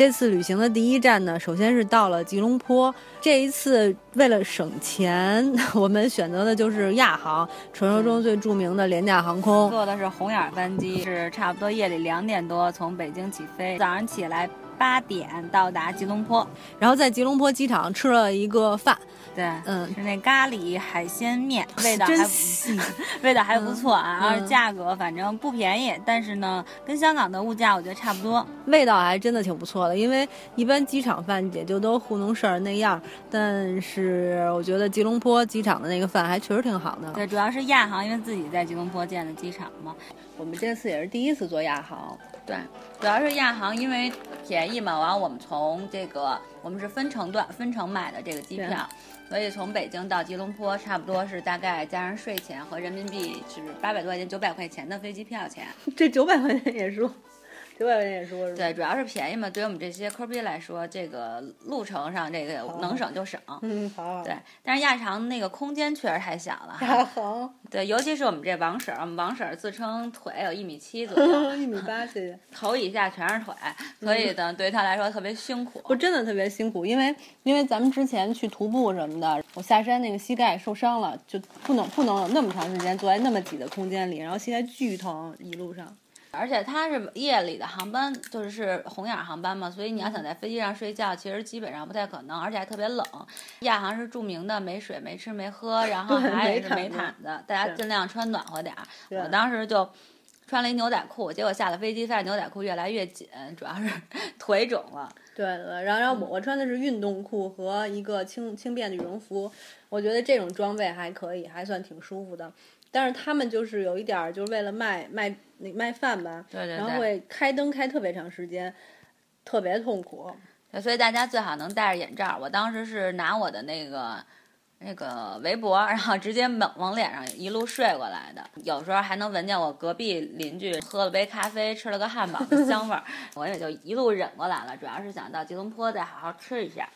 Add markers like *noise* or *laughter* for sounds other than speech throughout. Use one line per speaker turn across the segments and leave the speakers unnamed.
这次旅行的第一站呢，首先是到了吉隆坡。这一次为了省钱，*laughs* 我们选择的就是亚航，传说中最著名的廉价航空。
坐的是红眼儿班机，是差不多夜里两点多从北京起飞，早上起来八点到达吉隆坡，
然后在吉隆坡机场吃了一个饭。
对，
嗯，
是那咖喱海鲜面，味道
真。*laughs*
味道还不错啊，
嗯
而价格反正不便宜，但是呢，跟香港的物价我觉得差不多。
味道还真的挺不错的，因为一般机场饭也就都糊弄事儿那样，但是我觉得吉隆坡机场的那个饭还确实挺好的。
对，主要是亚航，因为自己在吉隆坡建的机场嘛。
我们这次也是第一次坐亚航，
对，主要是亚航，因为便宜嘛，完了我们从这个我们是分成段分成买的这个机票，所以从北京到吉隆坡差不多是大概加上税钱和人民币是八百多块钱、九百块钱的飞机票钱。*laughs*
这九百块钱也说，九百块钱也说是吧？
对，主要是便宜嘛，对于我们这些科逼来说，这个路程上这个能省就省。
嗯，好好。
对，但是亚长那个空间确实太小了哈。
亚航
对，尤其是我们这王婶儿，我们王婶儿自称腿有一米七左右，*laughs*
一米八，谢谢。
头以下全是腿，所以呢，对她来说特别辛苦。
我真的特别辛苦，因为因为咱们之前去徒步什么的，我下山那个膝盖受伤了，就不能不能有那么长时间坐在那么挤的空间里，然后膝盖巨疼，一路上。
而且它是夜里的航班，就是是红眼航班嘛，所以你要想在飞机上睡觉，其实基本上不太可能，而且还特别冷。亚航是著名的没水、没吃、没喝，然后
对
还是没
没毯子，
大家尽量穿暖和点儿。我当时就穿了一牛仔裤，结果下了飞机发现牛仔裤越来越紧，主要是 *laughs* 腿肿了。
对对，然后然后我我穿的是运动裤和一个轻轻便的羽绒服，我觉得这种装备还可以，还算挺舒服的。但是他们就是有一点儿，就是为了卖卖那卖饭吧，
对对
然后。会开灯开特别长时间，特别痛苦。
所以大家最好能戴着眼罩。我当时是拿我的那个那个围脖，然后直接往往脸上一路睡过来的。有时候还能闻见我隔壁邻居喝了杯咖啡，吃了个汉堡的香味儿，*laughs* 我也就一路忍过来了。主要是想到吉隆坡再好好吃一下。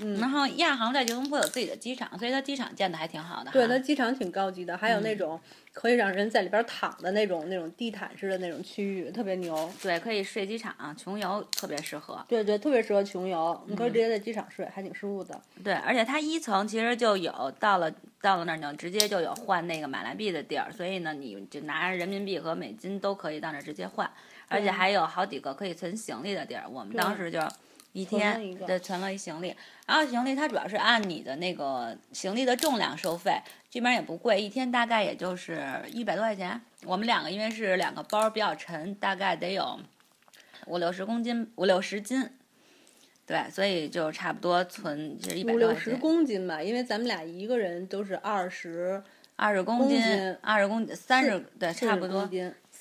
嗯
然后亚航在吉隆坡有自己的机场，所以它机场建的还挺好的。
对，它机场挺高级的，还有那
嗯
种可以让人在里边躺的那种那种地毯式的那种区域，特别牛。
对可以睡机场，穷游特别适合。
对对，特别适合穷游，你可以
嗯
直接在机场睡，还挺舒服的。
对，而且它一层其实就有，到了到了那儿呢，直接就有换那个马来币的地儿，所以呢，你就拿人民币和美金都可以到那儿直接换，而且还有好几个可以存行李的地儿。我们当时就一天对存了一行李，然后行李它主要是按你的那个行李的重量收费，基本上也不贵，一天大概也就是一百多块钱。我们两个因为是两个包比较沉，大概得有五六十公斤，五六十斤。对，所以就差不多存就是一百
五六十。公斤吧，因为咱们俩一个人都是二十，
二十公
公
斤
斤，
二十公斤，三十对，差不多。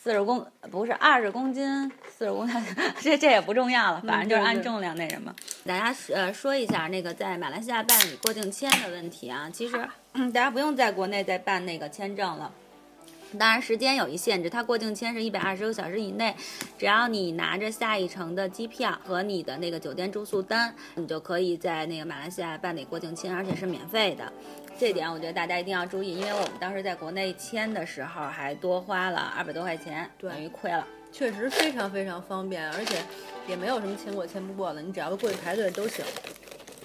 四十公不是二十公斤，四十公斤，这这也不重要了，反正就是按重量那什么。大家呃说一下那个在马来西亚办理过境签的问题啊，其实大家不用在国内再办那个签证了。当然，时间有一限制，它过境签是一百二十个小时以内，只要你拿着下一程的机票和你的那个酒店住宿单，你就可以在那个马来西亚办理过境签，而且是免费的。这点我觉得大家一定要注意，因为我们当时在国内签的时候还多花了二百多块钱，等于亏了。
确实非常非常方便，而且也没有什么签过签不过的，你只要过去排队都行。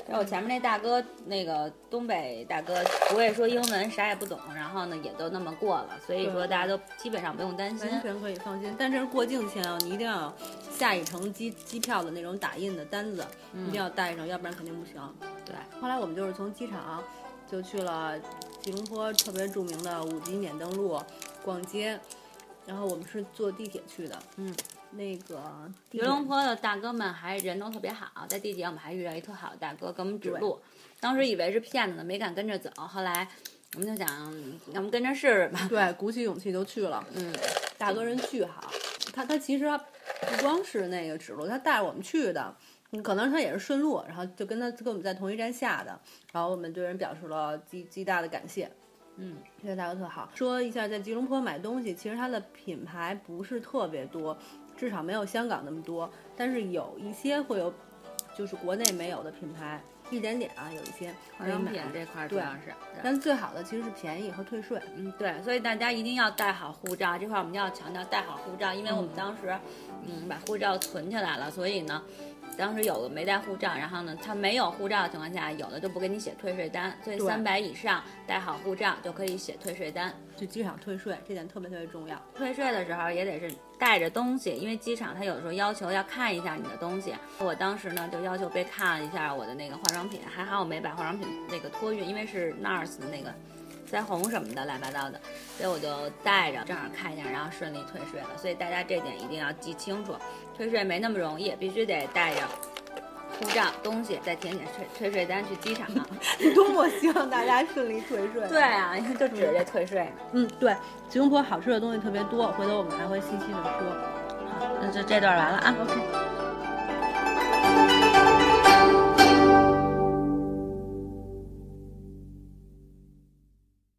然后我前面那大哥，那个东北大哥不会说英文，啥也不懂，然后呢也都那么过了，所以说大家都基本上不用担心。
完全可以放心。但这是过境签啊，你一定要下一程机机票的那种打印的单子，一定要带上，要不然肯定不行。
对，
后来我们就是从机场就去了吉隆坡特别著名的五级免登陆逛街，然后我们是坐地铁去的。
嗯，
那个
吉隆坡的大哥们还人都特别好，在地铁我们还遇到一特好的大哥给我们指路，当时以为是骗子呢，没敢跟着走，后来我们就想，要么跟着试试吧。
对，鼓起勇气就去了。
嗯，
大哥人巨好，他他其实他不光是那个指路，他带着我们去的，嗯可能他也是顺路，然后就跟他跟我们在同一站下的，然后我们对人表示了极极大的感谢。
嗯，
这个大哥特好。说一下，在吉隆坡买东西，其实它的品牌不是特别多，至少没有香港那么多，但是有一些会有，就是国内没有的品牌，一点点啊，有一些
化妆品这块儿主要是。
但最好的其实是便宜和退税。
嗯，对，所以大家一定要带好护照，这块儿我们要强调带好护照，因为我们
嗯
当时，嗯，把护照存起来了，所以呢，当时有个没带护照，然后呢，他没有护照的情况下，有的就不给你写退税单，所以
对
三百以上带好护照就可以写退税单。
去机场退税，这点特别特别重要。
退税的时候也得是带着东西，因为机场它有时候要求要看一下你的东西。我当时呢就要求被看了一下我的那个化妆品，还好我没把化妆品那个托运，因为是 NARS 的那个腮红什么的乱七八糟的，所以我就带着正好看一下，然后顺利退税了。所以大家这点一定要记清楚，退税没那么容易，必须得带着护照、东西，再填写退退税单去机场。*laughs*
多么希望大家顺利退税。
对，啊，*laughs* 就指着这退税。
嗯，对，吉隆坡好吃的东西特别多，回头我们还会细细的说。
好那就这段完了啊。
OK。